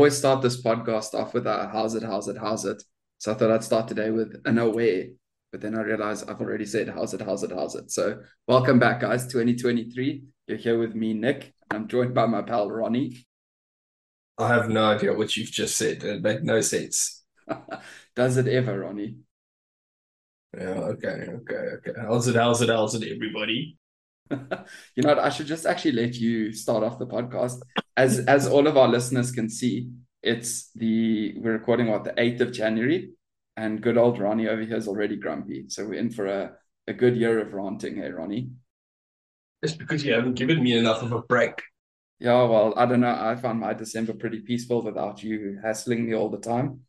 You know, I always start this podcast off with a how's it, how's it, how's it. So I thought I'd start today with an aware, but then I realized I've already said how's it, how's it, how's it. So welcome back, guys, 2023. You're here with me, Nick. I'm joined by my pal Ronnie. I have no idea what you've just said. It made no sense. Does it ever, Ronnie? Yeah, okay, okay, okay. How's it, how's it, how's it, everybody? you know what? I should just actually let you start off the podcast. As as all of our listeners can see, it's the we're recording what the 8th of January, and good old Ronnie over here is already grumpy. So we're in for a, a good year of ranting, hey Ronnie. It's because you haven't given me enough of a break. Yeah, well, I don't know. I found my December pretty peaceful without you hassling me all the time.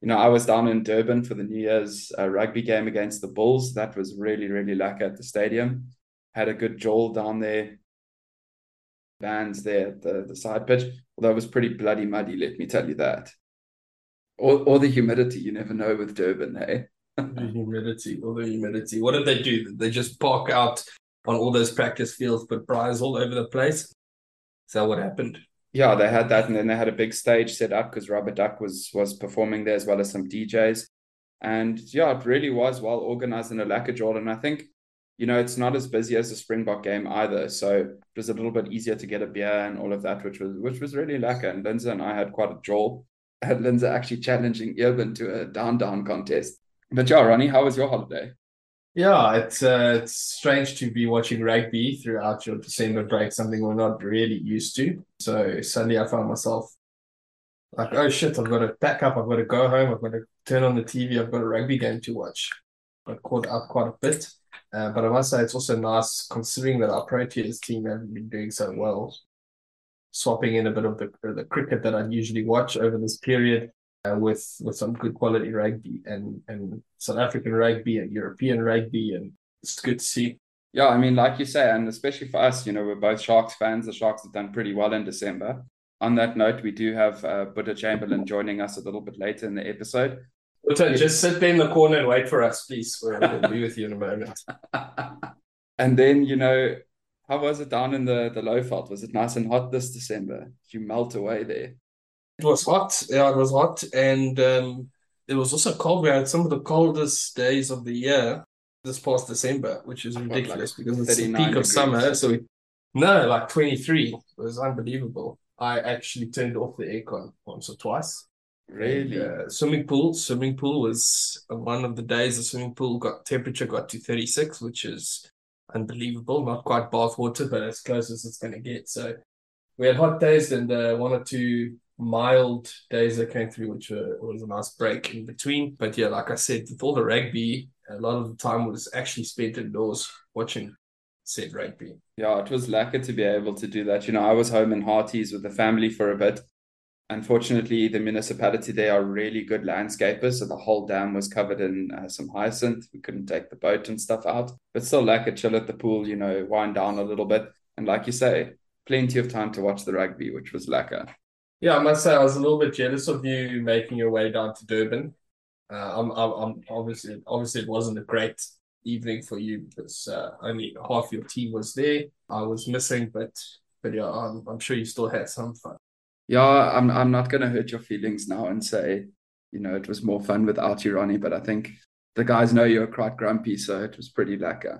You know, I was down in Durban for the New Year's uh, rugby game against the Bulls. That was really, really lucky at the stadium had a good jolt down there. Bands there at the, the side pitch, although it was pretty bloody muddy, let me tell you that. Or, or the humidity, you never know with Durban, hey? the humidity, or the humidity. What did they do? They just park out on all those practice fields, put briars all over the place? Is that what happened? Yeah, they had that, and then they had a big stage set up because Rubber Duck was was performing there as well as some DJs. And yeah, it really was well organized in a lacquer Jordan. I think you know, it's not as busy as the Springbok game either. So it was a little bit easier to get a beer and all of that, which was which was really lekker. And Lindsay and I had quite a jaw. Had Lindsay actually challenging Urban to a down down contest. But yeah, Ronnie, how was your holiday? Yeah, it's uh, it's strange to be watching rugby throughout your December break, something we're not really used to. So suddenly I found myself like, oh shit, I've got to pack up, I've got to go home, I've got to turn on the TV, I've got a rugby game to watch. I caught up quite a bit. Uh, but I must say it's also nice considering that our Proteas team haven't been doing so well. Swapping in a bit of the the cricket that I usually watch over this period uh, with with some good quality rugby and and South African rugby and European rugby and it's good to see. Yeah, I mean, like you say, and especially for us, you know, we're both Sharks fans. The Sharks have done pretty well in December. On that note, we do have uh, Boeta Chamberlain joining us a little bit later in the episode. Boeta, just sit there in the corner and wait for us, please. We'll, we'll be with you in a moment. and then, you know, how was it down in the, the Lowveld? Was it nice and hot this December? Did you melt away there? It was hot. Yeah, it was hot. And um, it was also cold. We had some of the coldest days of the year this past December, which is ridiculous like because it's the peak of summer. So, we, no, like 23. It was unbelievable. I actually turned off the aircon once or twice Really? And, uh, swimming pool. Swimming pool was one of the days the swimming pool got temperature got to 36, which is unbelievable. Not quite bath water, but as close as it's going to get. So we had hot days and uh, one or two mild days that came through, which were, was a nice break in between. But yeah, like I said, with all the rugby, a lot of the time was actually spent indoors watching said rugby. Yeah, it was lucky to be able to do that. You know, I was home in Harties with the family for a bit Unfortunately, the municipality, they are really good landscapers. So the whole dam was covered in uh, some hyacinth. We couldn't take the boat and stuff out, but still like a chill at the pool, you know, wind down a little bit. And like you say, plenty of time to watch the rugby, which was lekker. Yeah, I must say I was a little bit jealous of you making your way down to Durban. Uh, I'm, I'm, I'm obviously, obviously, it wasn't a great evening for you because uh, only half your team was there. I was missing, but but yeah, I'm, I'm sure you still had some fun yeah, I'm I'm not gonna hurt your feelings now and say, you know, it was more fun without you, Ronnie. But I think the guys know you're quite grumpy, so it was pretty lekker.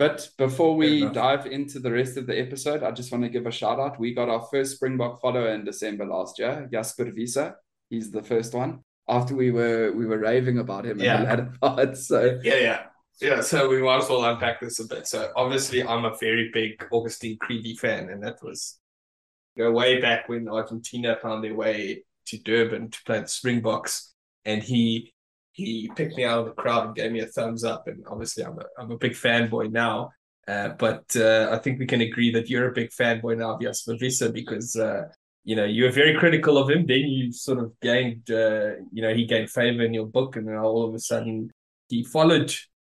But before we dive into the rest of the episode, I just want to give a shout out. We got our first Springbok follower in December last year, Jasper Wiese. He's the first one. After we were we were raving about him yeah. in the latter part. So yeah, yeah. Yeah, so we might as well unpack this a bit. So obviously I'm a very big Augustine Creevy fan, and that was go way back when Argentina found their way to Durban to play the Springboks, and he he picked me out of the crowd and gave me a thumbs up. And obviously, I'm a I'm a big fanboy now. Uh, but uh, I think we can agree that you're a big fanboy now of Jasper Wiese because uh, you know you were very critical of him. Then you sort of gained, uh, you know, he gained favor in your book, and then all of a sudden he followed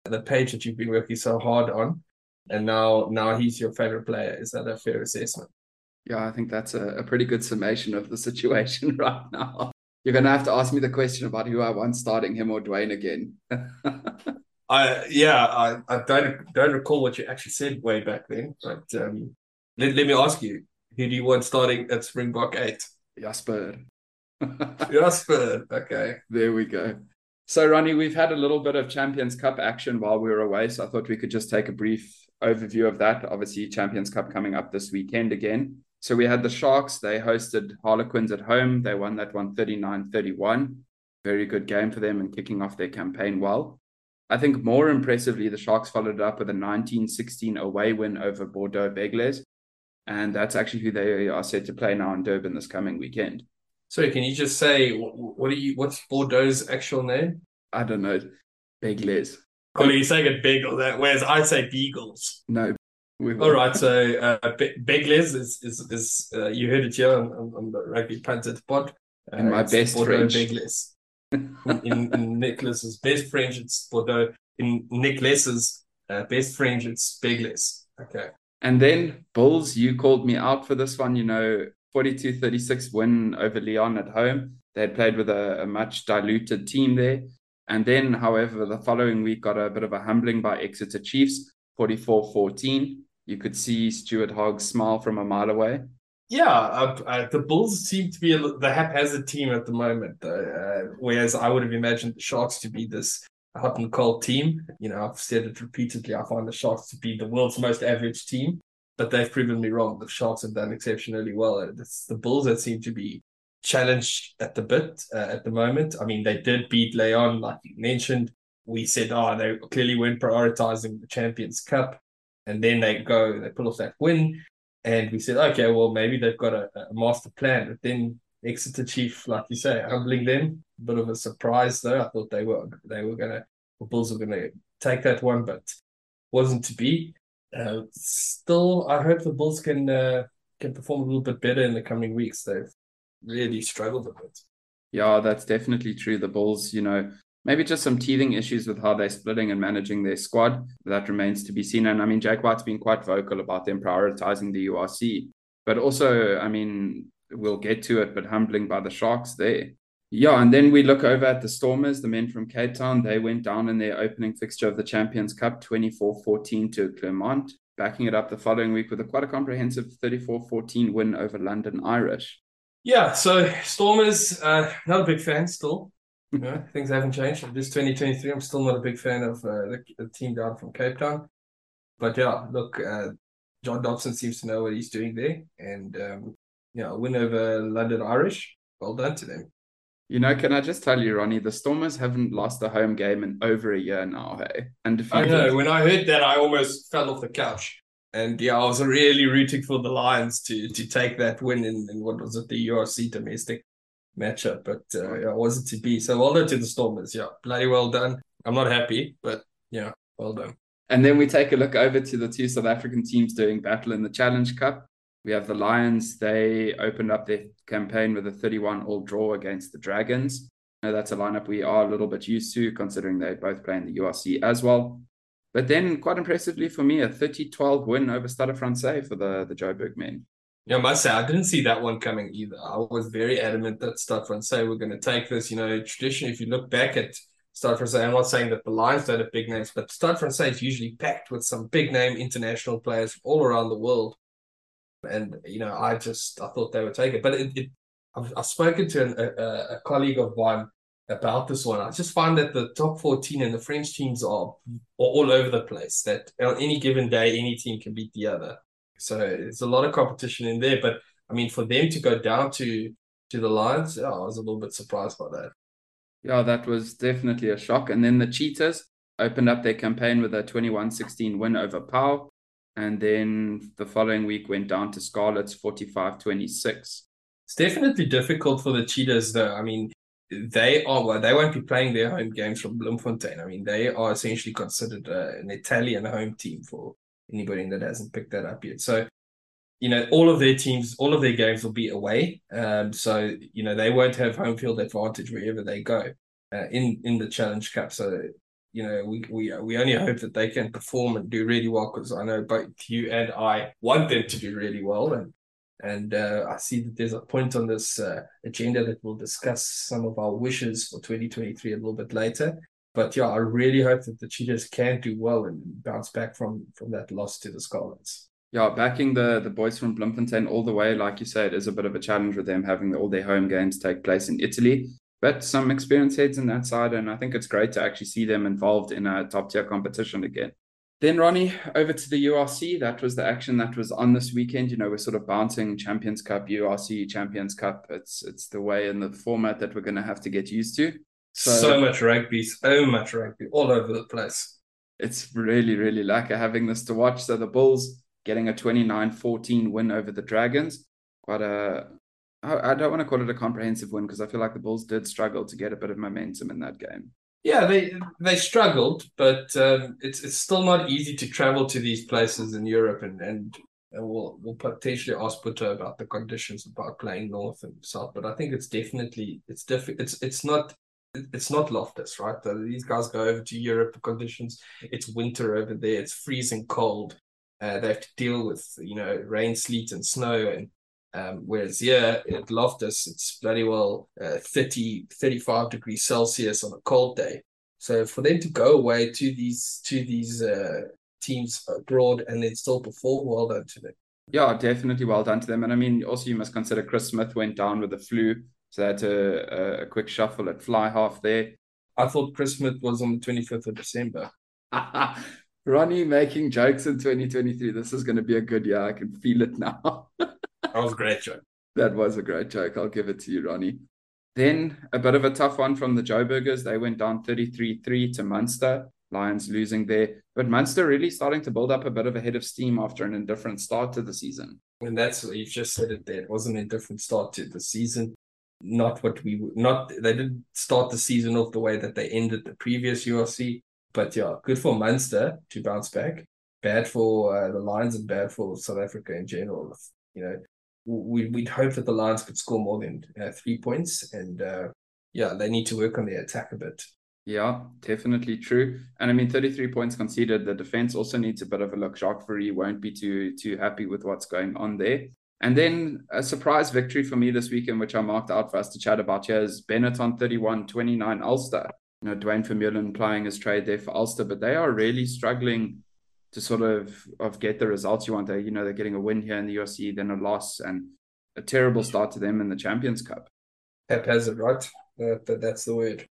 the page that you've been working so hard on, and now now he's your favorite player. Is that a fair assessment? Yeah, I think that's a, a pretty good summation of the situation right now. You're going to have to ask me the question about who I want starting him or Duane again. I yeah, I, I don't don't recall what you actually said way back then, but um, let, let me ask you, who do you want starting at Springbok eight? Jasper. Jasper. Okay. There we go. So, Ronnie, we've had a little bit of Champions Cup action while we were away. So I thought we could just take a brief overview of that. Obviously, Champions Cup coming up this weekend again. So we had the Sharks. They hosted Harlequins at home. They won that one 39 31. Very good game for them and kicking off their campaign well. I think more impressively, the Sharks followed it up with a 1916 away win over Bordeaux Beglers. And that's actually who they are set to play now in Durban this coming weekend. Sorry, can you just say what are you? What's Bordeaux's actual name? I don't know. Beglers. Oh, you're saying it Beagle, whereas I say Beagles. No. All right, so uh, Beglers is is, is uh, you heard it here on, on the Rugby Punted pod. Uh, in my best French. Beglers. in, in Nicholas's best French, it's Bordeaux. In Nicholas's uh, best French, it's Beglers. Okay. And then Bulls, you called me out for this one. You know, 42 36 win over Lyon at home. They had played with a, a, much diluted team there. And then, however, the following week got a bit of a humbling by Exeter Chiefs, 44 14. You could see Stuart Hogg smile from a mile away. Yeah, uh, uh, the Bulls seem to be a, the haphazard team at the moment, uh, whereas I would have imagined the Sharks to be this hot and cold team. You know, I've said it repeatedly. I find the Sharks to be the world's most average team but they've proven me wrong. The Sharks have done exceptionally well. It's the Bulls that seem to be challenged at the bit uh, at the moment. I mean, they did beat Lyon, like you mentioned. We said, oh, they clearly weren't prioritizing the Champions Cup. And then they go, they pull off that win. And we said, okay, well, maybe they've got a, a master plan. But then Exeter Chief, like you say, humbling them. A bit of a surprise, though. I thought they were they were gonna the Bulls were gonna take that one, but wasn't to be. Uh, still, I hope the Bulls can uh, can perform a little bit better in the coming weeks. They've really struggled a bit. Yeah, that's definitely true. The Bulls, you know, maybe just some teething issues with how they're splitting and managing their squad. That remains to be seen. And I mean, Jake White's been quite vocal about them prioritizing the URC. But also, I mean, we'll get to it, but humbling by the Sharks there. Yeah, and then we look over at the Stormers, the men from Cape Town. They went down in their opening fixture of the Champions Cup, 24-14 to Clermont, backing it up the following week with a quite a comprehensive 34-14 win over London Irish. Yeah, so Stormers, uh, not a big fan still. Know, things haven't changed. This 2023, I'm still not a big fan of uh, the, the, team down from Cape Town. But yeah, look, uh, John Dobson seems to know what he's doing there. And um, yeah, win over London Irish. Well done to them. You know, can I just tell you, Ronnie, the Stormers haven't lost a home game in over a year now, hey? And I know. When I heard that, I almost fell off the couch. And yeah, I was really rooting for the Lions to to take that win in, in what was it, the URC domestic matchup. But uh, yeah, it wasn't to be. So well done to the Stormers. Yeah, bloody well done. I'm not happy, but yeah, well done. And then we take a look over to the two South African teams doing battle in the Challenge Cup. We have the Lions. They opened up their campaign with a 31 all draw against the Dragons. Now, that's a lineup we are a little bit used to, considering they both play in the URC as well. But then, quite impressively for me, a 30 12 win over Stade Francais for the, the Joburg men. Yeah, I must say, I didn't see that one coming either. I was very adamant that Stade Francais were going to take this. You know, traditionally, if you look back at Stade Francais, I'm not saying that the Lions don't have big names, but Stade Francais is usually packed with some big name international players all around the world and you know, I just I thought they would take it. But it, it I've, I've, spoken to an, a, a colleague of mine about this one. I just find that the top 14 and the French teams are, are all over the place. That on any given day, any team can beat the other. So it's a lot of competition in there. But I mean, for them to go down to to the Lions, yeah, I was a little bit surprised by that. Yeah, that was definitely a shock. And then the Cheetahs opened up their campaign with a 21-16 win over Pau and then the following week went down to Scarlets 45 26. It's definitely difficult for the Cheetahs, though. I mean, they are well, they won't be playing their home games from Bloemfontein. I mean, they are essentially considered uh, an Italian home team for anybody that hasn't picked that up yet. So, you know, all of their teams, all of their games will be away. Um, so you know they won't have home field advantage wherever they go uh, in in the Challenge Cup. So you know, we we we only hope that they can perform and do really well because I know both you and I want them to do really well, and and uh, I see that there's a point on this uh, agenda that we'll discuss some of our wishes for 2023 a little bit later. But yeah, I really hope that the Cheetahs can do well and bounce back from from that loss to the Scarlets. Yeah, backing the the boys from Bloemfontein all the way, like you say, it is a bit of a challenge with them having all their home games take place in Italy. But some experienced heads in that side, and I think it's great to actually see them involved in a top tier competition again. Then Ronnie, over to the URC. That was the action that was on this weekend. You know, we're sort of bouncing Champions Cup, URC, Champions Cup. It's it's the way and the format that we're going to have to get used to. So, so much rugby, so much rugby, all over the place. It's really, really lucky having this to watch. So the Bulls getting a 29-14 win over the Dragons. Quite a I don't want to call it a comprehensive win because I feel like the Bulls did struggle to get a bit of momentum in that game. Yeah, they they struggled, but um, it's it's still not easy to travel to these places in Europe, and and, and we'll we'll potentially ask Boeta about the conditions about playing north and south. But I think it's definitely it's diff- it's it's not it's not Loftus, right? These guys go over to Europe. The conditions it's winter over there. It's freezing cold. Uh, they have to deal with you know rain, sleet, and snow. And um, whereas here at Loftus, it's bloody well uh, 30, 35 degrees Celsius on a cold day. So for them to go away to these to these uh, teams abroad and then still perform, well done to them. Yeah, definitely well done to them. And I mean, also you must consider Chris Smith went down with the flu, so that's a, uh, a quick shuffle at fly half there. I thought Chris Smith was on the twenty fifth of December. Ronnie making jokes in 2023. This is going to be a good year. I can feel it now. that was a great joke. That was a great joke. I'll give it to you, Ronnie. Then a bit of a tough one from the Joburgers. They went down 33-3 to Munster. Lions losing there. But Munster really starting to build up a bit of a head of steam after an indifferent start to the season. And that's what you've just said it there. It wasn't a different start to the season. Not what we not they didn't start the season off the way that they ended the previous URC. But yeah, good for Munster to bounce back. Bad for uh, the Lions and bad for South Africa in general. You know, we, we'd hope that the Lions could score more than uh, three points. And uh, yeah, they need to work on their attack a bit. Yeah, definitely true. And I mean, 33 points conceded. The defense also needs a bit of a look. Jacques Fourie won't be too too happy with what's going on there. And then a surprise victory for me this weekend, which I marked out for us to chat about here, is Benetton 31 29 Ulster you know, Duane Vermeulen playing his trade there for Ulster, but they are really struggling to sort of of get the results you want. They, you know, they're getting a win here in the URC, then a loss, and a terrible start to them in the Champions Cup. Haphazard, right? That, that's the word.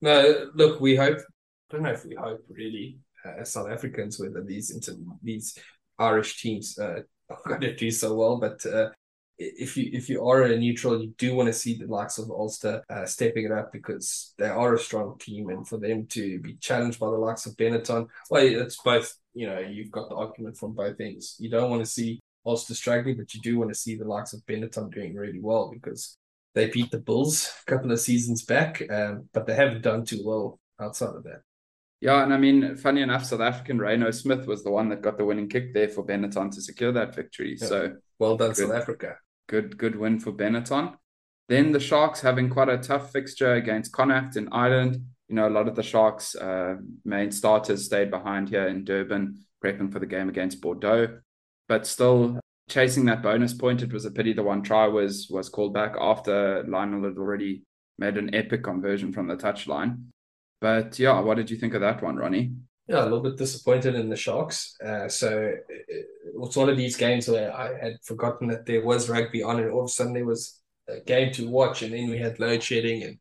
No, look, we hope. I don't know if we hope really uh, as South Africans whether these into these Irish teams uh, going to do so well, but uh, if you if you are a neutral, you do want to see the likes of Ulster uh, stepping it up because they are a strong team, and for them to be challenged by the likes of Benetton, well, it's both. You know, you've got the argument from both ends. You don't want to see Ulster struggling, but you do want to see the likes of Benetton doing really well because they beat the Bulls a couple of seasons back, um, but they haven't done too well outside of that. Yeah, and I mean, funny enough, South African Rhyno Smith was the one that got the winning kick there for Benetton to secure that victory. Yeah. So well done, good. South Africa good good win for Benetton. Then the Sharks having quite a tough fixture against Connacht in Ireland. You know, a lot of the Sharks' uh, main starters stayed behind here in Durban, prepping for the game against Bordeaux. But still chasing that bonus point, it was a pity the one try was was called back after Lionel had already made an epic conversion from the touchline. But yeah, what did you think of that one, Ronnie? Yeah, a little bit disappointed in the Sharks. Uh, so it, it's one of these games where I had forgotten that there was rugby on, and all of a sudden there was a game to watch, and then we had load shedding, and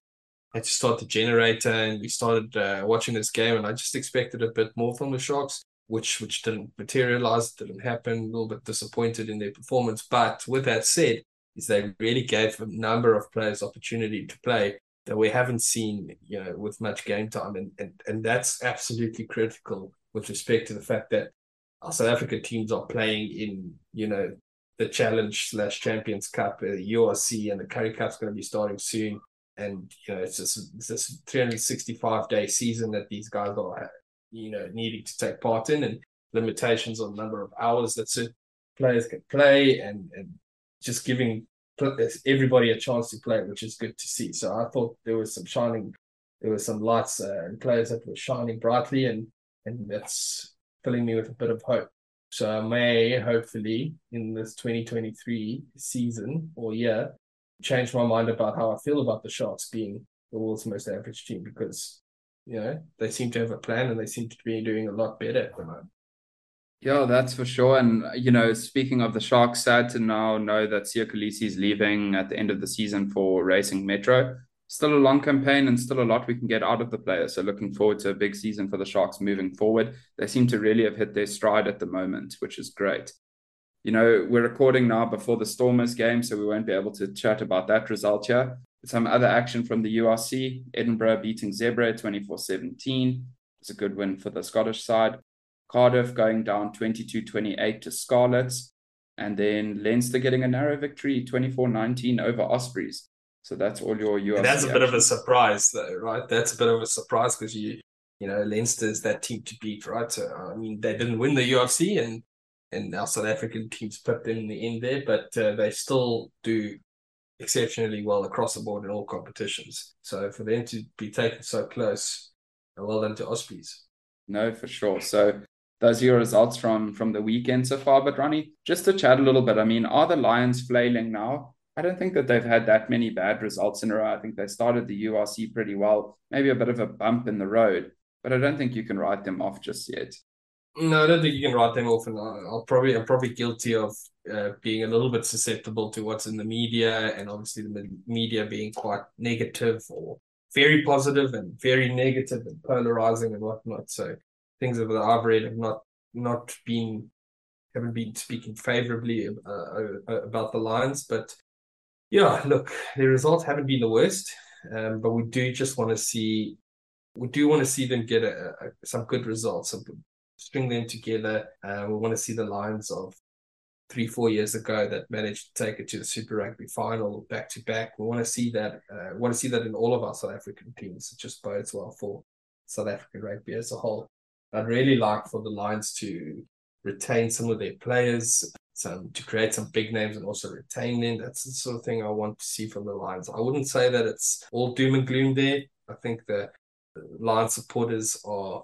I just started the generator, and we started uh, watching this game, and I just expected a bit more from the Sharks, which which didn't materialize, didn't happen. A little bit disappointed in their performance, but with that said, is they really gave a number of players opportunity to play that we haven't seen, you know, with much game time, and and and that's absolutely critical with respect to the fact that our South African teams are playing in, you know, the Challenge slash Champions Cup, the uh, URC, and the Currie Cup's going to be starting soon. And you know, it's just it's this 365 day season that these guys are, you know, needing to take part in, and limitations on the number of hours that certain players can play, and and just giving everybody a chance to play, which is good to see. So I thought there was some shining, there was some lights uh, and players that were shining brightly, and and that's filling me with a bit of hope. So I may hopefully in this 2023 season or year change my mind about how I feel about the Sharks being the world's most average team because you know they seem to have a plan and they seem to be doing a lot better at the moment. Yeah, that's for sure. And you know, speaking of the Sharks, sad to now know that Siya Kolisi is leaving at the end of the season for Racing Metro. Still a long campaign and still a lot we can get out of the player. So looking forward to a big season for the Sharks moving forward. They seem to really have hit their stride at the moment, which is great. You know, we're recording now before the Stormers game, so we won't be able to chat about that result here. Some other action from the URC, Edinburgh beating Zebre 24-17. It's a good win for the Scottish side. Cardiff going down 22-28 to Scarlets. And then Leinster getting a narrow victory 24-19 over Ospreys. So that's all your URC. And that's a bit of a surprise, though, right? That's a bit of a surprise because you, you know, Leinster is that team to beat, right? So I mean, they didn't win the URC, and and our South African teams put them in the end there, but uh, they still do exceptionally well across the board in all competitions. So for them to be taken so close, well done to Ospreys. No, for sure. So those are your results from from the weekend so far. But Ronnie, just to chat a little bit, I mean, are the Lions flailing now? I don't think that they've had that many bad results in a row. I think they started the URC pretty well, maybe a bit of a bump in the road, but I don't think you can write them off just yet. No, I don't think you can write them off, and I'll probably I'm probably guilty of uh, being a little bit susceptible to what's in the media, and obviously the media being quite negative or very positive and very negative and polarizing and whatnot. So things that I've have not not been haven't been speaking favorably uh, uh, about the Lions, but yeah, look, the results haven't been the worst, um, but we do just want to see we do want to see them get a, a, some good results, some, string them together. Uh, we want to see the Lions of three, four years ago that managed to take it to the Super Rugby final back to back. We want to see that. Uh, want to see that in all of our South African teams. It just bodes well for South African rugby as a whole. I'd really like for the Lions to retain some of their players, some to create some big names and also retain them. That's the sort of thing I want to see from the Lions. I wouldn't say that it's all doom and gloom there. I think the Lions supporters are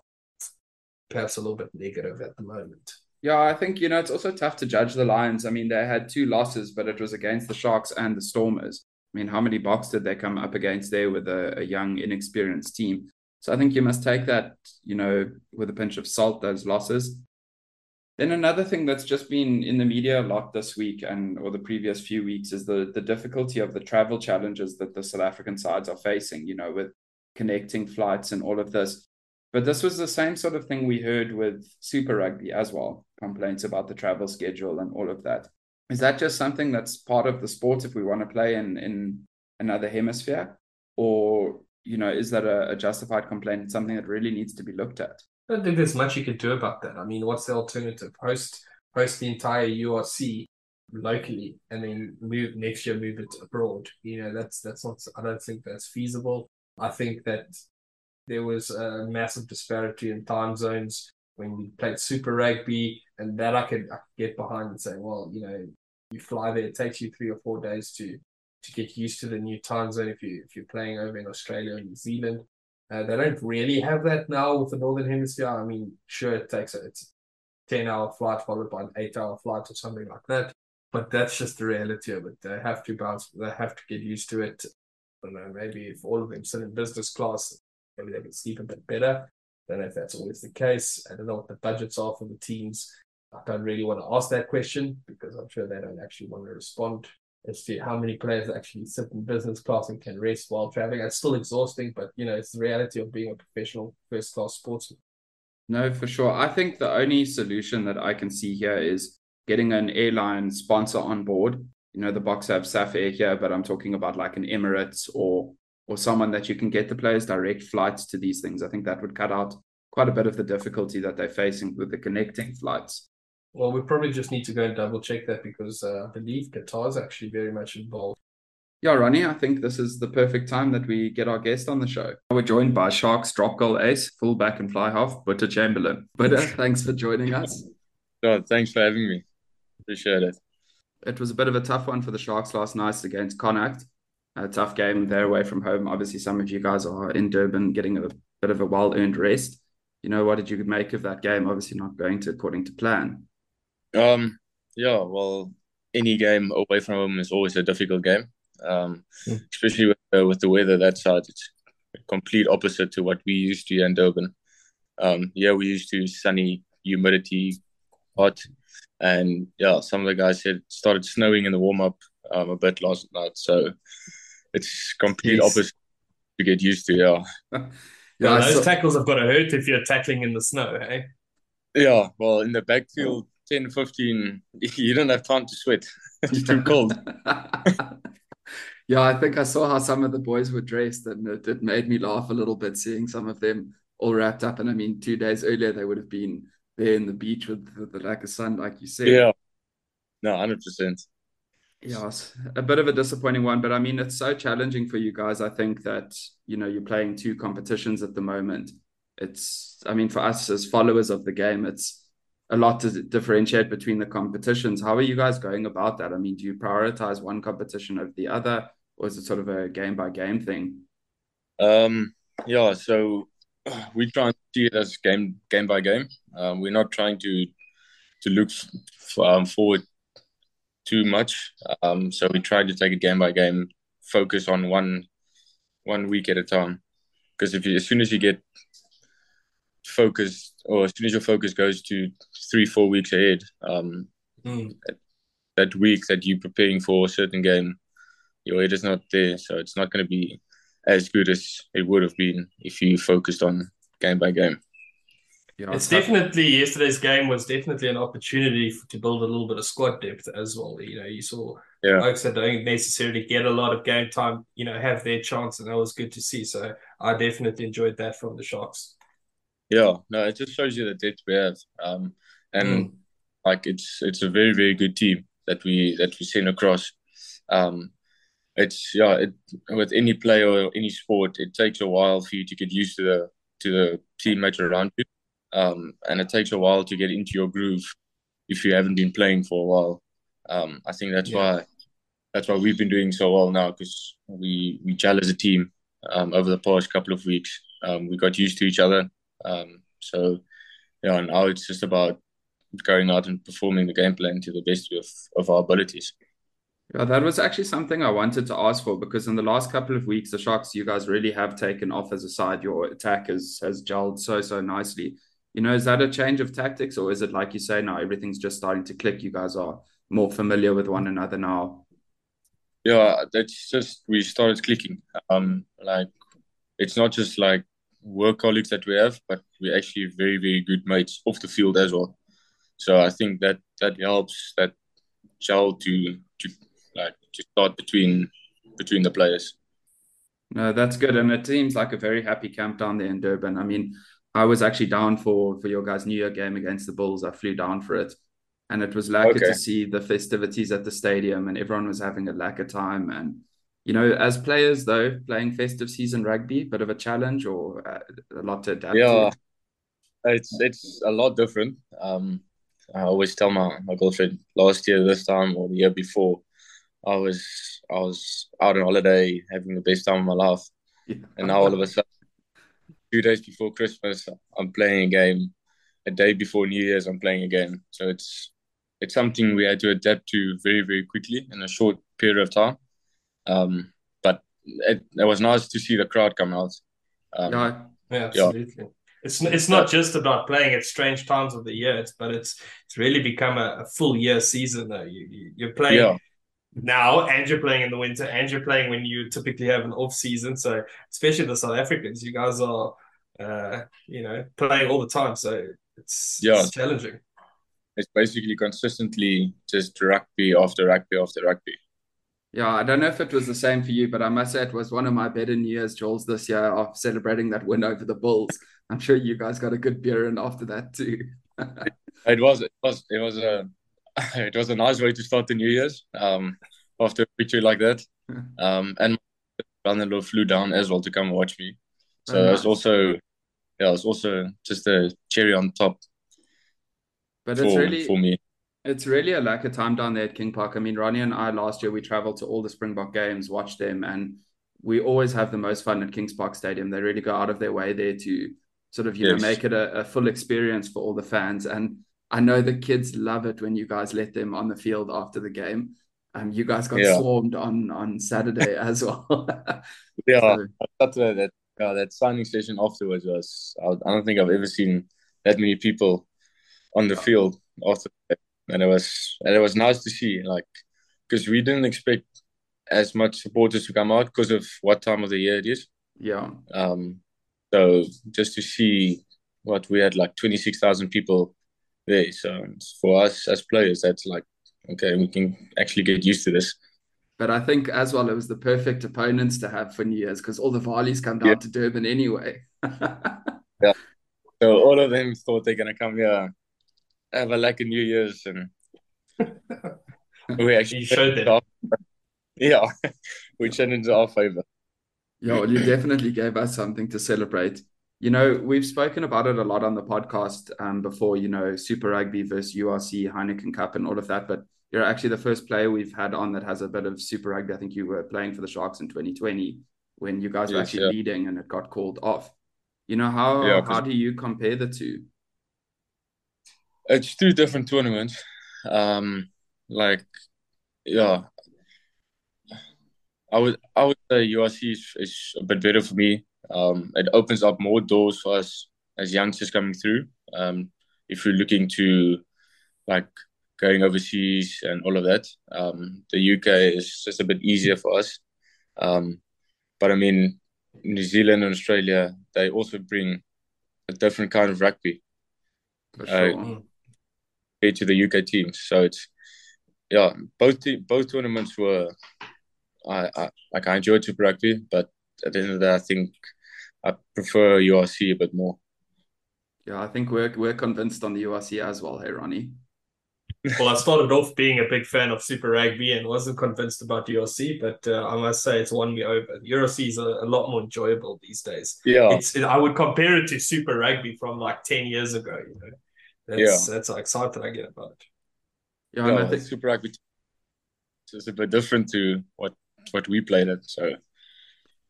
perhaps a little bit negative at the moment. Yeah, I think, you know, it's also tough to judge the Lions. I mean, they had two losses, but it was against the Sharks and the Stormers. I mean, how many Boks did they come up against there with a, a young, inexperienced team? So I think you must take that, you know, with a pinch of salt, those losses. Then another thing that's just been in the media a lot this week and or the previous few weeks is the the difficulty of the travel challenges that the South African sides are facing, you know, with connecting flights and all of this. But this was the same sort of thing we heard with Super Rugby as well complaints about the travel schedule and all of that. Is that just something that's part of the sport if we want to play in, in another hemisphere? Or, you know, is that a, a justified complaint? It's something that really needs to be looked at. I don't think there's much you can do about that. I mean, what's the alternative? Host host the entire URC locally and then move next year move it abroad. You know, that's that's not I don't think that's feasible. I think that there was a massive disparity in time zones when we played Super Rugby, and that I could, I could get behind and say, well, you know, you fly there, it takes you three or four days to to get used to the new time zone if you if you're playing over in Australia or New Zealand. Uh, they don't really have that now with the Northern Hemisphere. I mean, sure, it takes a, it's a 10 hour flight followed by an eight hour flight or something like that. But that's just the reality of it. They have to bounce, they have to get used to it. I don't know, maybe if all of them sit in business class, maybe they can sleep a bit better. I don't know if that's always the case. I don't know what the budgets are for the teams. I don't really want to ask that question because I'm sure they don't actually want to respond as to how many players actually sit in business class and can rest while traveling. It's still exhausting, but you know, it's the reality of being a professional first class sportsman. No, for sure. I think the only solution that I can see here is getting an airline sponsor on board. You know, the Boks have Safair, but I'm talking about like an Emirates or or someone that you can get the players direct flights to these things. I think that would cut out quite a bit of the difficulty that they're facing with the connecting flights. Well, we probably just need to go and double check that because uh, I believe Qatar is actually very much involved. Yeah, Ronnie, I think this is the perfect time that we get our guest on the show. We're joined by Sharks drop goal ace, fullback and fly half, Boeta Chamberlain. Boeta, thanks for joining us. Oh, thanks for having me. Appreciate it. It was a bit of a tough one for the Sharks last night against Connacht a tough game. They're away from home. Obviously, some of you guys are in Durban getting a bit of a well earned rest. You know, what did you make of that game? Obviously, not going to according to plan. Um, yeah, well, any game away from home is always a difficult game, um, mm. especially with, uh, with the weather that side. It's complete opposite to what we used to here in Durban. Um, yeah, we used to sunny, humidity, hot. And yeah, some of the guys said it started snowing in the warm up um, a bit last night. So it's complete opposite to get used to. Yeah. yeah, well, those saw... tackles have got to hurt if you're tackling in the snow, hey? Yeah, well, in the backfield, 10, 15, you don't have time to sweat. it's too cold. yeah, I think I saw how some of the boys were dressed, and it, it made me laugh a little bit seeing some of them all wrapped up. And I mean, two days earlier, they would have been there in the beach with, with the lack of sun, like you said. Yeah, no, 100%. Yes, a bit of a disappointing one, but I mean, it's so challenging for you guys. I think that, you know, you're playing two competitions at the moment. It's, I mean, for us as followers of the game, it's a lot to differentiate between the competitions. How are you guys going about that? I mean, do you prioritize one competition over the other, or is it sort of a game by game thing? Um, yeah, so we try and see it as game game by game. Um, we're not trying to to look f- um, forward too much. Um, so we try to take it game by game, focus on one one week at a time. Because if you, as soon as you get focused, or as soon as your focus goes to three, four weeks ahead, um, mm. that, that week that you're preparing for a certain game, your head is not there. So it's not going to be as good as it would have been if you focused on game by game you know, it's definitely yesterday's game was definitely an opportunity to build a little bit of squad depth as well. You know, you saw yeah. folks that don't necessarily get a lot of game time, you know, have their chance, and that was good to see. So I definitely enjoyed that from the Sharks. Yeah, no, it just shows you the depth we have, um, and mm. like it's it's a very very good team that we that we send across. Um, it's yeah, it, with any player or any sport, it takes a while for you to get used to the to the teammates around you um, and it takes a while to get into your groove if you haven't been playing for a while. Um, I think that's yeah. why that's why we've been doing so well now because we we gel as a team um, over the past couple of weeks. Um, we got used to each other. Um, so yeah, now it's just about going out and performing the game plan to the best of, of our abilities. Yeah, that was actually something I wanted to ask for because in the last couple of weeks, the Sharks, you guys really have taken off as a side. Your attack has has gelled so so nicely you know, is that a change of tactics or is it like you say now, everything's just starting to click? You guys are more familiar with one another now. Yeah, that's just we started clicking. Um, like it's not just like work colleagues that we have, but we're actually very, very good mates off the field as well. So I think that that helps that gel to to like to start between between the players. No, that's good, and it seems like a very happy camp down there in Durban. I mean, I was actually down for for your guys' New Year game against the Bulls. I flew down for it, and it was lucky okay. to see the festivities at the stadium, and everyone was having a lack of time. And you know, as players though, playing festive season rugby, bit of a challenge or uh, a lot to adapt. Yeah, to. it's it's a lot different. Um, I always tell my my girlfriend last year, this time, or the year before, I was I was out on holiday having the best time of my life, yeah. and now all of a sudden two days before Christmas, I'm playing a game. A day before New Year's, I'm playing a game. So it's it's something we had to adapt to very very quickly in a short period of time. Um, but it, it was nice to see the crowd come out. Um, yeah, yeah, absolutely. Yeah. It's it's not just about playing at strange times of the year, it's, but it's it's really become a, a full year season. Though you, you are playing yeah now and you're playing in the winter and you're playing when you typically have an off season. So especially the South Africans, you guys are uh, you know, playing all the time. So it's, yeah. It's challenging. It's basically consistently just rugby after rugby after rugby. Yeah, I don't know if it was the same for you, but I must say it was one of my better New Year's Jules this year of celebrating that win over the Bulls. I'm sure you guys got a good beer in after that too. it was it was it was a it was a nice way to start the New Year's um, after a victory like that. Um, and brother flew down as well to come watch me. So oh, nice. also yeah, it's also just a cherry on top. But for, it's really for me. It's really a lack of time down there at King Park. I mean, Ronnie and I last year we traveled to all the Springbok games, watched them, and we always have the most fun at Kings Park Stadium. They really go out of their way there to sort of you yes. know make it a, a full experience for all the fans and I know the kids love it when you guys let them on the field after the game. Um, you guys got yeah. swarmed on on Saturday as well. yeah, so, that that uh, that signing session afterwards was. I, I don't think I've ever seen that many people on the field after that. And it was and it was nice to see like because we didn't expect as much supporters to come out because of what time of the year it is. Yeah. Um, so just to see what we had like twenty six thousand people there. So for us as players, that's like okay, we can actually get used to this. But I think as well, it was the perfect opponents to have for New Year's because all the Vaalies come down yeah. to Durban anyway. yeah. So all of them thought they're gonna come here, have a like a New Year's, and we actually showed them. Yeah, we turned into our favor. Yeah, well, you definitely gave us something to celebrate. You know, we've spoken about it a lot on the podcast um, before, you know, Super Rugby versus URC, Heineken Cup, and all of that. But you're actually the first player we've had on that has a bit of Super Rugby. I think you were playing for the Sharks in 2020 when you guys yes, were actually yeah. leading and it got called off. You know, how, yeah, how do you compare the two? It's two different tournaments. Um, like, yeah, I would I would say URC is, is a bit better for me. Um, it opens up more doors for us as youngsters coming through. Um, if you're looking to like going overseas and all of that, um, the UK is just a bit easier for us. Um, but I mean, New Zealand and Australia, they also bring a different kind of rugby. For sure. Uh, to the UK teams, so it's yeah, both both tournaments were I, I like I enjoyed Super Rugby, but at the end of the day, I think I prefer URC a bit more. Yeah, I think we're we're convinced on the URC as well. Hey, Ronnie. well, I started off being a big fan of Super Rugby and wasn't convinced about URC, but uh, I must say it's won me over. URC is a, a, lot more enjoyable these days. Yeah, it's it, I would compare it to Super Rugby from like ten years ago. You know, that's, yeah, that's how excited I get about it. Yeah, yeah I think Super Rugby is a bit different to what what we played it. So,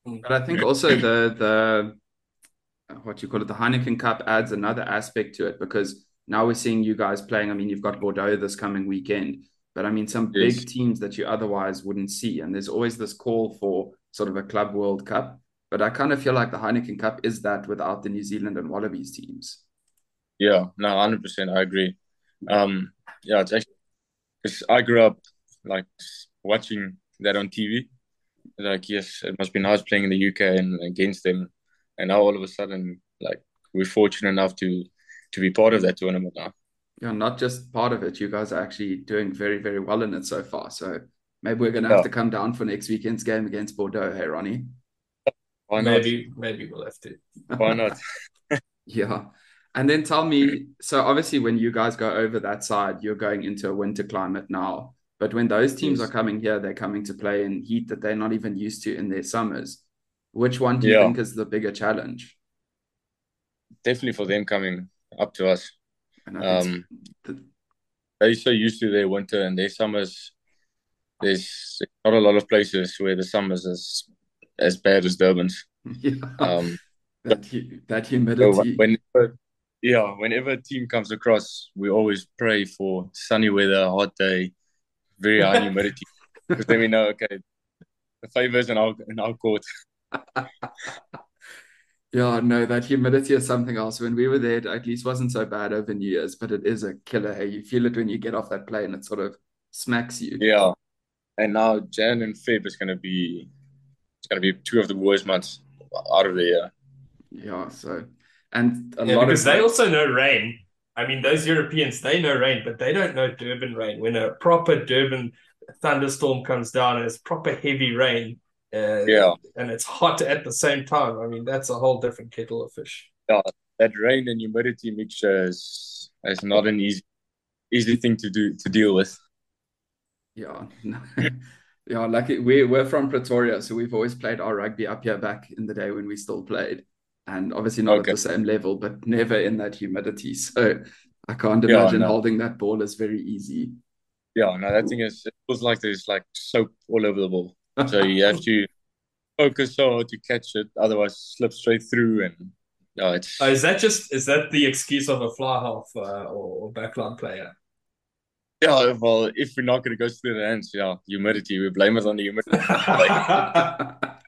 mm. but I think also the the what you call it the Heineken Cup adds another aspect to it because now we're seeing you guys playing. I mean, you've got Bordeaux this coming weekend, but I mean some yes. big teams that you otherwise wouldn't see, and there's always this call for sort of a Club World Cup. But I kind of feel like the Heineken Cup is that without the New Zealand and Wallabies teams. Yeah, no, hundred percent, I agree. Um, yeah, it's actually because I grew up like watching that on TV. Like, yes, it must be nice playing in the UK and against them. And now all of a sudden, like, we're fortunate enough to to be part of that tournament now. Yeah, not just part of it. You guys are actually doing very, very well in it so far. So maybe we're going to have to come down for next weekend's game against Bordeaux. Hey, Ronnie. Why not? Maybe, maybe we'll have to. Why not? yeah. And then tell me, so obviously when you guys go over that side, you're going into a winter climate now. But when those teams yes. are coming here, they're coming to play in heat that they're not even used to in their summers. Which one do you yeah. think is the bigger challenge? Definitely for them coming up to us. Um, the... They're so used to their winter and their summers. There's not a lot of places where the summers is as bad as Durban's. Yeah. Um, that, that humidity. So whenever, yeah, whenever a team comes across, we always pray for sunny weather, hot day, very high humidity because then we know okay the favors in our in our court. yeah, no, that humidity is something else. When we were there, it at least wasn't so bad over New Year's, but it is a killer. Hey, you feel it when you get off that plane. It sort of smacks you. Yeah, and now Jan and Feb is going to be it's going to be two of the worst months out of the year. Yeah, so and a yeah, lot because of they also know rain. I mean, those Europeans, they know rain, but they don't know Durban rain. When a proper Durban thunderstorm comes down and it's proper heavy rain, uh, yeah, and it's hot at the same time. I mean, that's a whole different kettle of fish. Yeah, that rain and humidity mixture is, is not an easy easy thing to do to deal with. Yeah, yeah. Like we we're from Pretoria, so we've always played our rugby up here back in the day when we still played and obviously not okay. at the same level, but never in that humidity. So I can't imagine yeah, no. holding that ball is very easy. Yeah, no, that thing is it feels like there's like soap all over the ball. So you have to focus so hard to catch it, otherwise slip straight through and no, it's. Uh, is that just is that the excuse of a fly half uh, or, or backline player? Yeah, well, if we're not going to go through the ends, yeah, humidity, we blame it on the humidity.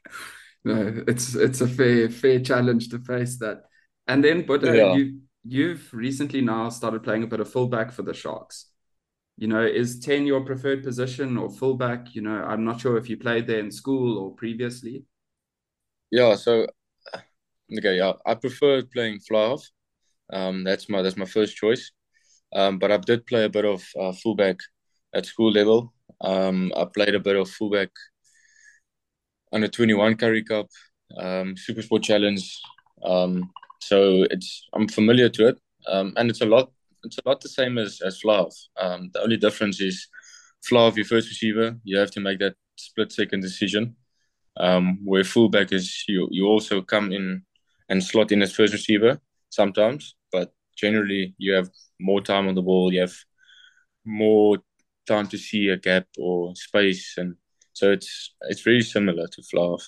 no, it's it's a fair fair challenge to face that. And then, but yeah. you you've recently now started playing a bit of fullback for the Sharks. You know, is 10 your preferred position or fullback? You know, I'm not sure if you played there in school or previously. Yeah, so okay, yeah, I prefer playing fly half. Um, that's my that's my first choice. Um, but I did play a bit of uh, fullback at school level. Um, I played a bit of fullback under 21 Currie Cup, um, Super Sport Challenge. Um, so it's I'm familiar to it, um, and it's a lot. It's a lot the same as as flyhalf. Um, the only difference is flyhalf, your first receiver, you have to make that split second decision. Um, where fullback is you you also come in and slot in as first receiver sometimes, but generally you have more time on the ball. You have more time to see a gap or space, and so it's it's very similar to flyhalf.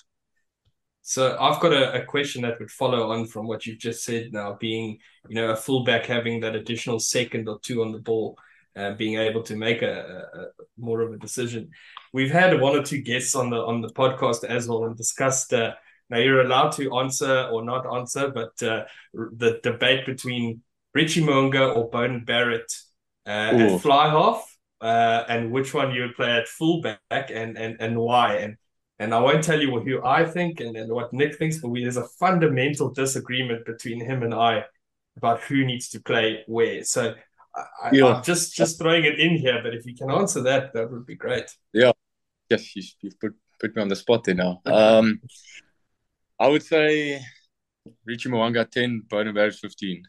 So I've got a, a, question that would follow on from what you've just said now, being, you know, a fullback having that additional second or two on the ball, uh, being able to make a, a, more of a decision. We've had one or two guests on the on the podcast as well and discussed uh, now you're allowed to answer or not answer, but uh, the debate between Richie Mo'unga or Beauden Barrett uh, at fly half, uh, and which one you would play at fullback and and and why. And and I won't tell you who I think and, and what Nick thinks, but we, there's a fundamental disagreement between him and I about who needs to play where. So I, am just just throwing it in here, but if you can answer that, that would be great. Yeah, yes, you, have put put me on the spot there now. Um, I would say Richie Mo'unga ten, Beauden Barrett fifteen.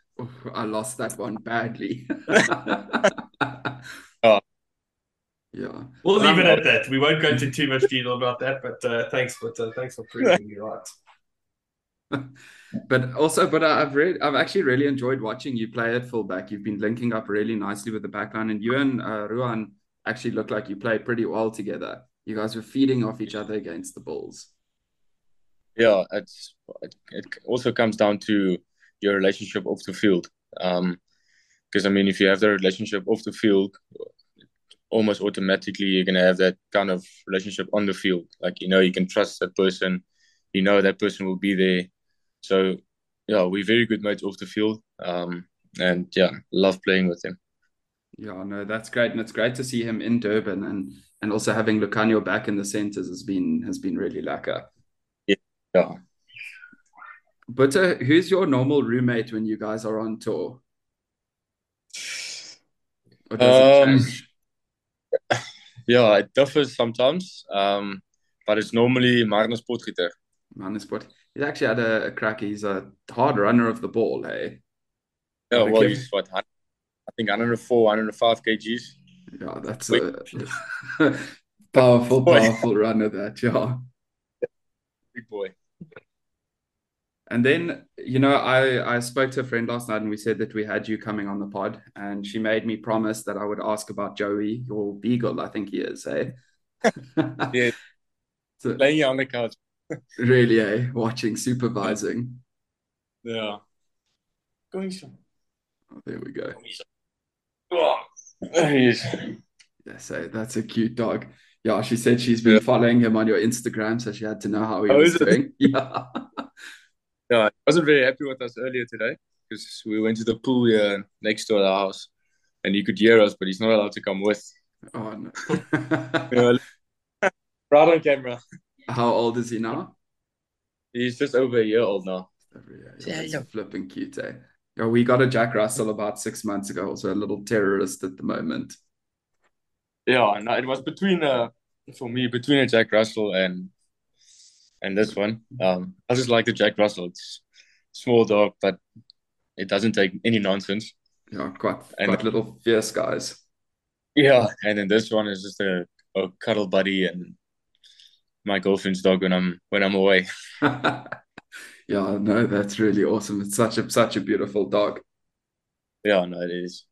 I lost that one badly. yeah, we'll leave it at that. We won't go into too much detail about that, but uh, thanks, but uh, thanks for proving me right. but also, but I've read, I've actually really enjoyed watching you play at fullback. You've been linking up really nicely with the backline, and you and uh, Ruan actually look like you played pretty well together. You guys were feeding off each other against the Bulls. Yeah, it's it also comes down to your relationship off the field. Um, because I mean, if you have the relationship off the field, almost automatically you're gonna have that kind of relationship on the field. Like you know, you can trust that person. You know that person will be there. So yeah, we're very good mates off the field. Um, and yeah, love playing with him. Yeah, no, that's great, and it's great to see him in Durban, and and also having Lukhanyo back in the centers has been has been really lekker. Yeah. yeah. But uh, who's your normal roommate when you guys are on tour? um, yeah, it differs sometimes, um, but it's normally Magnus Potgieter. Magnus Pot. He's actually had a, a crack. He's a hard runner of the ball, hey? Yeah, well, he's what, I think 104, 105 kgs. Yeah, that's a powerful, powerful runner, that, yeah. Big boy. And then, you know, I, I spoke to a friend last night and we said that we had you coming on the pod. And she made me promise that I would ask about Joey, your beagle, I think he is, eh? yeah. so, Laying on the couch. really, eh? Watching, supervising. Yeah. Going Oh, there we go. Oh, yes. Yeah, so that's a cute dog. Yeah, she said she's been yeah. following him on your Instagram, so she had to know how he oh, was doing. Yeah. Yeah, I wasn't very happy with us earlier today because we went to the pool here next to our house and he could hear us, but he's not allowed to come with. Oh, no. yeah, right on camera. How old is he now? He's just over a year old now. Yeah, yeah. flipping cute, eh? Yeah, we got a Jack Russell about six months ago, also a little terrorist at the moment. Yeah, no, it was between uh for me between a Jack Russell and and this one. Um, I just like the Jack Russell. It's small dog, but it doesn't take any nonsense. Yeah, quite and, quite little fierce guys. Yeah, and then this one is just a, a cuddle buddy and my girlfriend's dog when I'm when I'm away. yeah, no, that's really awesome. It's such a such a beautiful dog. Yeah, no, it is.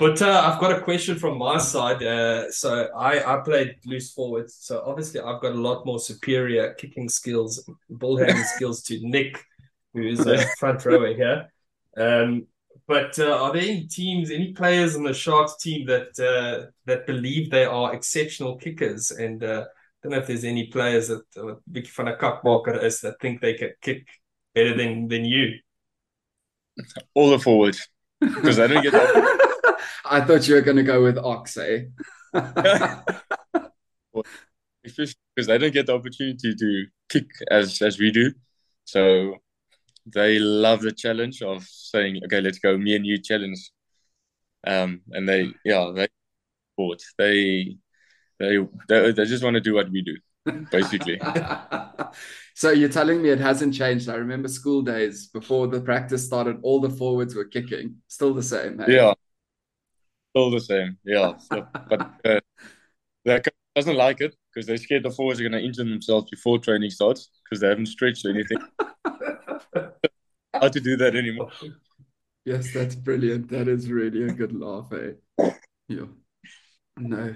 But uh, I've got a question from my side. Uh, so I, I played loose forward. So obviously I've got a lot more superior kicking skills, ball handling skills to Nick, who is a front rower here. Um, but uh, are there any teams, any players in the Sharks team that uh, that believe they are exceptional kickers? And uh, I don't know if there's any players that Vicky van der Kakmaker is that think they can kick better than than you. all the forwards because I don't get. The... I thought you were going to go with Ox, eh? Because they don't get the opportunity to kick as as we do, so they love the challenge of saying, "Okay, let's go, me and you challenge." Um, and they, yeah, they, they, they, they, they just want to do what we do basically. so you're telling me it hasn't changed. I remember school days before the practice started, all the forwards were kicking. Still the same. Hey? Yeah. Still the same. Yeah. So, but uh, that doesn't like it because they're scared the forwards are going to injure themselves before training starts because they haven't stretched or anything. How to do that anymore. Yes, that's brilliant. That is really a good laugh, eh? Yeah. No,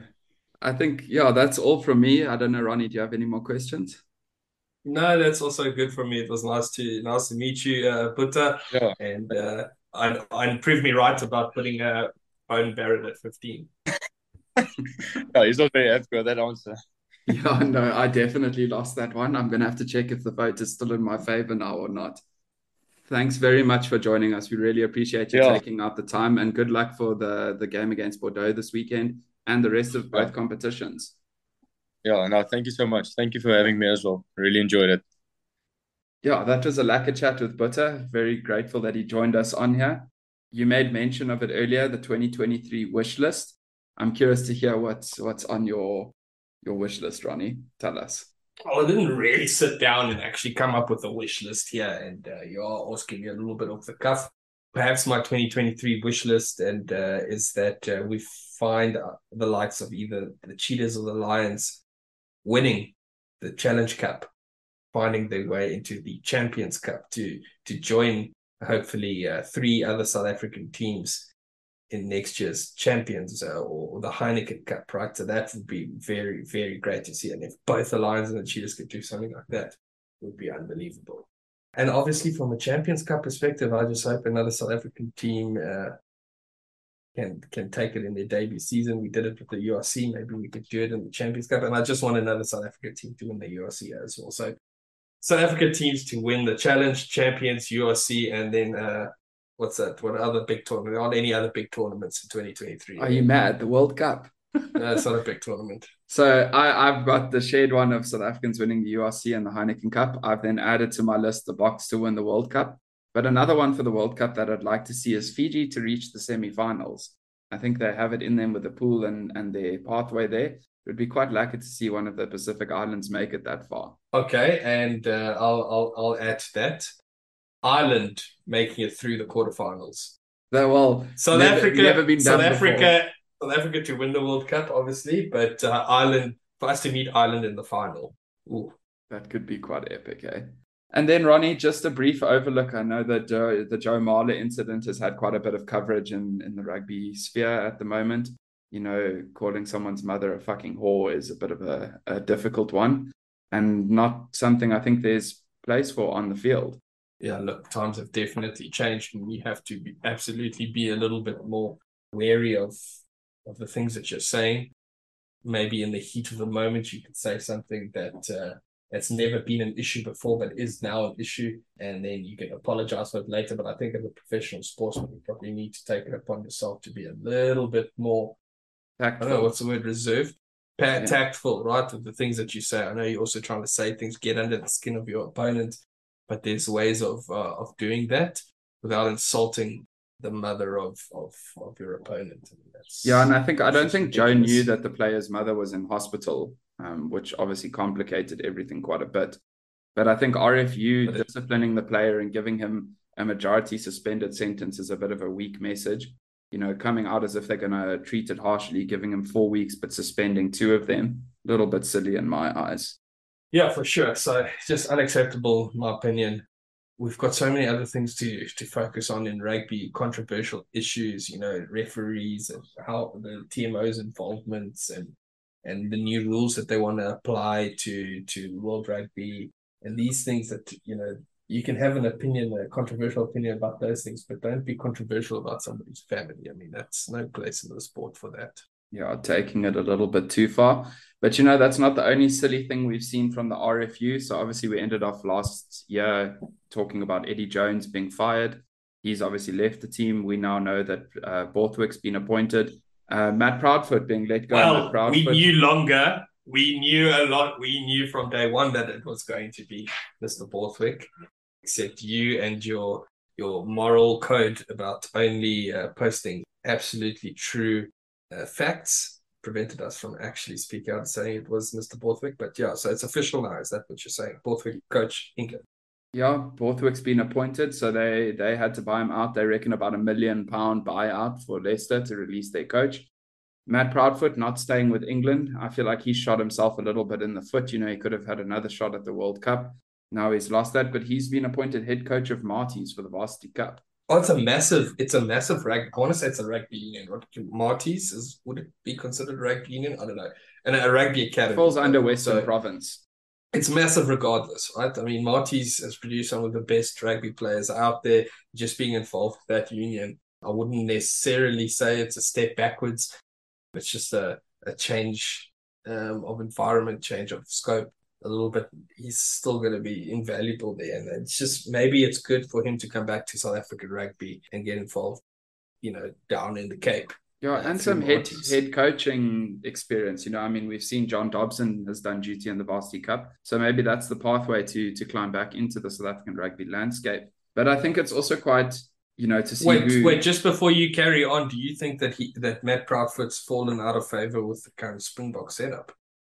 I think yeah, that's all from me. I don't know, Ronnie. Do you have any more questions? No, that's also good for me. It was nice to nice to meet you, uh, Boeta. Yeah. And uh, I, I proved me right about putting a own Barrett at fifteen. no, oh, he's not very happy with that answer. Yeah, no, I definitely lost that one. I'm gonna have to check if the vote is still in my favor now or not. Thanks very much for joining us. We really appreciate you yeah. taking out the time and good luck for the the game against Bordeaux this weekend and the rest of both competitions. Yeah, no, thank you so much. Thank you for having me as well. Really enjoyed it. Yeah, that was a lekker chat with Boeta. Very grateful that he joined us on here. You made mention of it earlier, the 2023 wish list. I'm curious to hear what's what's on your your wish list, Ronnie. Tell us. Well, I didn't really sit down and actually come up with a wish list here, and uh, you are asking me a little bit off the cuff. Perhaps my 2023 wish list and uh, is that uh, we find the likes of either the Cheetahs or the Lions winning the Challenge Cup, finding their way into the Champions Cup to to join hopefully uh, three other South African teams in next year's champions uh, or, the Heineken Cup, right? So that would be very, very great to see. And if both the Lions and the Cheetahs could do something like that, would be unbelievable. And obviously, from a Champions Cup perspective, I just hope another South African team uh, can can take it in their debut season. We did it with the URC. Maybe we could do it in the Champions Cup. And I just want another South Africa team to win the URC as well. So South Africa teams to win the Challenge, Champions, URC, and then uh, what's that? What other big tournament? On any other big tournaments in 2023? Are you mad? The World Cup. no, it's not a big tournament. So I, I've got the shared one of South Africans winning the URC and the Heineken Cup. I've then added to my list the Boks to win the World Cup. But another one for the World Cup that I'd like to see is Fiji to reach the semi-finals. I think they have it in them with the pool and, and their pathway there. It would be quite lucky to see one of the Pacific Islands make it that far. Okay, and uh, I'll, I'll I'll add to that. Ireland making it through the quarterfinals. That well, South never, Africa, never been South Africa, South Africa to win the World Cup, obviously, but uh, Ireland for us to meet Ireland in the final. Ooh. That could be quite epic, eh? And then Ronnie, just a brief overlook. I know that uh, the Joe Marler incident has had quite a bit of coverage in in the rugby sphere at the moment. You know, calling someone's mother a fucking whore is a bit of a, a difficult one, and not something I think there's place for on the field. Yeah, look, times have definitely changed, and we have to be, absolutely be a little bit more wary of of the things that you're saying. Maybe in the heat of the moment, you could say something that uh, that's never been an issue before, but is now an issue. And then you can apologize for it later. But I think as a professional sportsman, you probably need to take it upon yourself to be a little bit more, tactful. I don't know what's the word, reserved, yeah. tactful, right? With the things that you say. I know you're also trying to say things, get under the skin of your opponent, but there's ways of uh, of doing that without insulting the mother of of, of your opponent. yeah, and I think I don't think Joe knew that the player's mother was in hospital um, which obviously complicated everything quite a bit. But I think RFU disciplining the player and giving him a majority suspended sentence is a bit of a weak message. You know, coming out as if they're going to treat it harshly, giving him four weeks, but suspending two of them, a little bit silly in my eyes. Yeah, for sure. So uh, just unacceptable, in my opinion. We've got so many other things to to focus on in rugby, controversial issues, you know, referees and how the TMO's involvements and and the new rules that they want to apply to to World Rugby and these things that you know you can have an opinion, a controversial opinion about those things, but don't be controversial about somebody's family. I mean, that's no place in the sport for that. Yeah, taking it a little bit too far. But you know, that's not the only silly thing we've seen from the RFU. So obviously, we ended off last year talking about Eddie Jones being fired. He's obviously left the team. We now know that uh, Borthwick's been appointed. Uh, Matt Proudfoot being let go. Well, we knew longer. We knew a lot. We knew from day one that it was going to be Mr. Borthwick, except you and your your moral code about only uh, posting absolutely true uh, facts prevented us from actually speaking out and saying it was Mr. Borthwick. But yeah, so it's official now. Is that what you're saying? Borthwick, coach England. Yeah, Borthwick's been appointed, so they they had to buy him out. They reckon about a million pound buyout for Leicester to release their coach. Matt Proudfoot not staying with England. I feel like he shot himself a little bit in the foot. You know, he could have had another shot at the World Cup. Now he's lost that, but he's been appointed head coach of Maties for the Varsity Cup. Oh, it's a massive, it's a massive rugby. I want to say it's a rugby union. Maties is would it be considered rugby union? I don't know. And a rugby academy. Falls under Western so Province. It's massive regardless, right? I mean, Maties has produced some of the best rugby players out there. Just being involved with that union, I wouldn't necessarily say it's a step backwards. It's just a, a change um, of environment, change of scope a little bit, he's still going to be invaluable there. And it's just maybe it's good for him to come back to South African rugby and get involved, you know, down in the Cape. Yeah, uh, and some head head coaching experience. You know, I mean, we've seen John Dobson has done duty in the Varsity Cup, so maybe that's the pathway to to climb back into the South African rugby landscape. But I think it's also quite, you know, to see. Wait, who... wait. Just before you carry on, do you think that he that Matt Proudfoot's fallen out of favor with the current Springbok setup?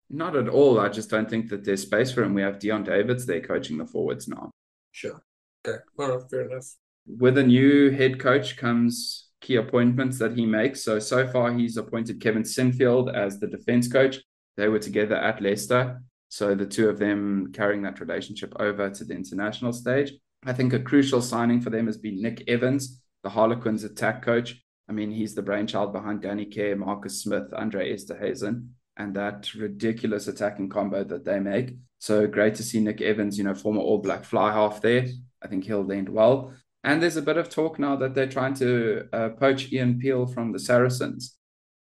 Not at all. I just don't think that there's space for him. We have Deon Davids there coaching the forwards now. Sure. Okay. Well, fair enough. With a new head coach comes key appointments that he makes. So, so far, he's appointed Kevin Sinfield as the defense coach. They were together at Leicester. So, the two of them carrying that relationship over to the international stage. I think a crucial signing for them has been Nick Evans, the Harlequins attack coach. I mean, he's the brainchild behind Danny Care, Marcus Smith, Andre Esterhuizen and that ridiculous attacking combo that they make. So great to see Nick Evans, you know, former All Black fly half there. I think he'll land well. And there's a bit of talk now that they're trying to uh, poach Ian Peel from the Saracens.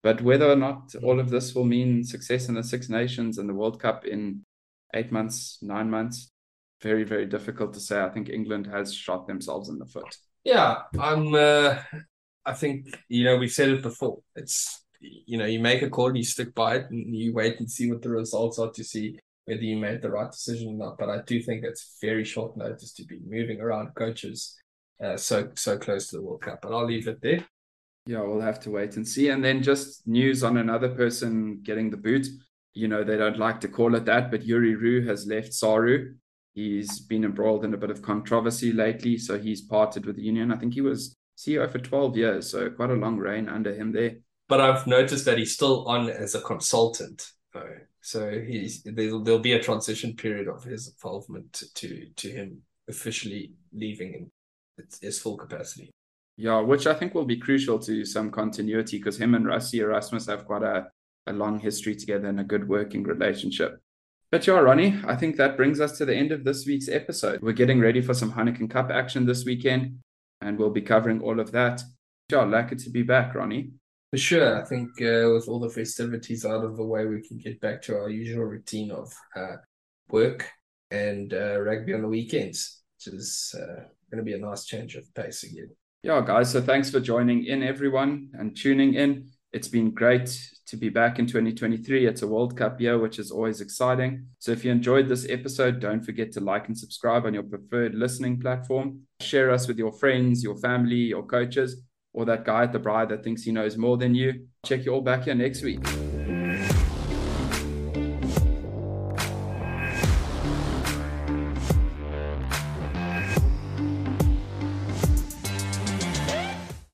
But whether or not all of this will mean success in the Six Nations and the World Cup in eight months, nine months, very, very difficult to say. I think England has shot themselves in the foot. Yeah, I'm. Uh, I think you know we've said it before. It's you know, you make a call, you stick by it, and you wait and see what the results are to see whether you made the right decision or not. But I do think it's very short notice to be moving around coaches uh, so so close to the World Cup. But I'll leave it there. Yeah, we'll have to wait and see. And then just news on another person getting the boot. You know, they don't like to call it that, but Jurie Roux has left Saru. He's been embroiled in a bit of controversy lately, so he's parted with the union. I think he was CEO for 12 years, so quite a long reign under him there but I've noticed that he's still on as a consultant. though. So he's there'll, there'll be a transition period of his involvement to to, him officially leaving in his full capacity. Yeah, which I think will be crucial to some continuity because him and Rassie Erasmus have quite a, a long history together and a good working relationship. But yeah, Ronnie, I think that brings us to the end of this week's episode. We're getting ready for some Heineken Cup action this weekend, and we'll be covering all of that. Yeah, lucky to be back, Ronnie. For sure. I think uh, with all the festivities out of the way, we can get back to our usual routine of uh, work and uh, rugby on the weekends, which is uh, going to be a nice change of pace again. Yeah, guys. So thanks for joining in, everyone, and tuning in. It's been great to be back in 2023. It's a World Cup year, which is always exciting. So if you enjoyed this episode, don't forget to like and subscribe on your preferred listening platform. Share us with your friends, your family, your coaches or that guy at the Braai that thinks he knows more than you. Check you all back here next week.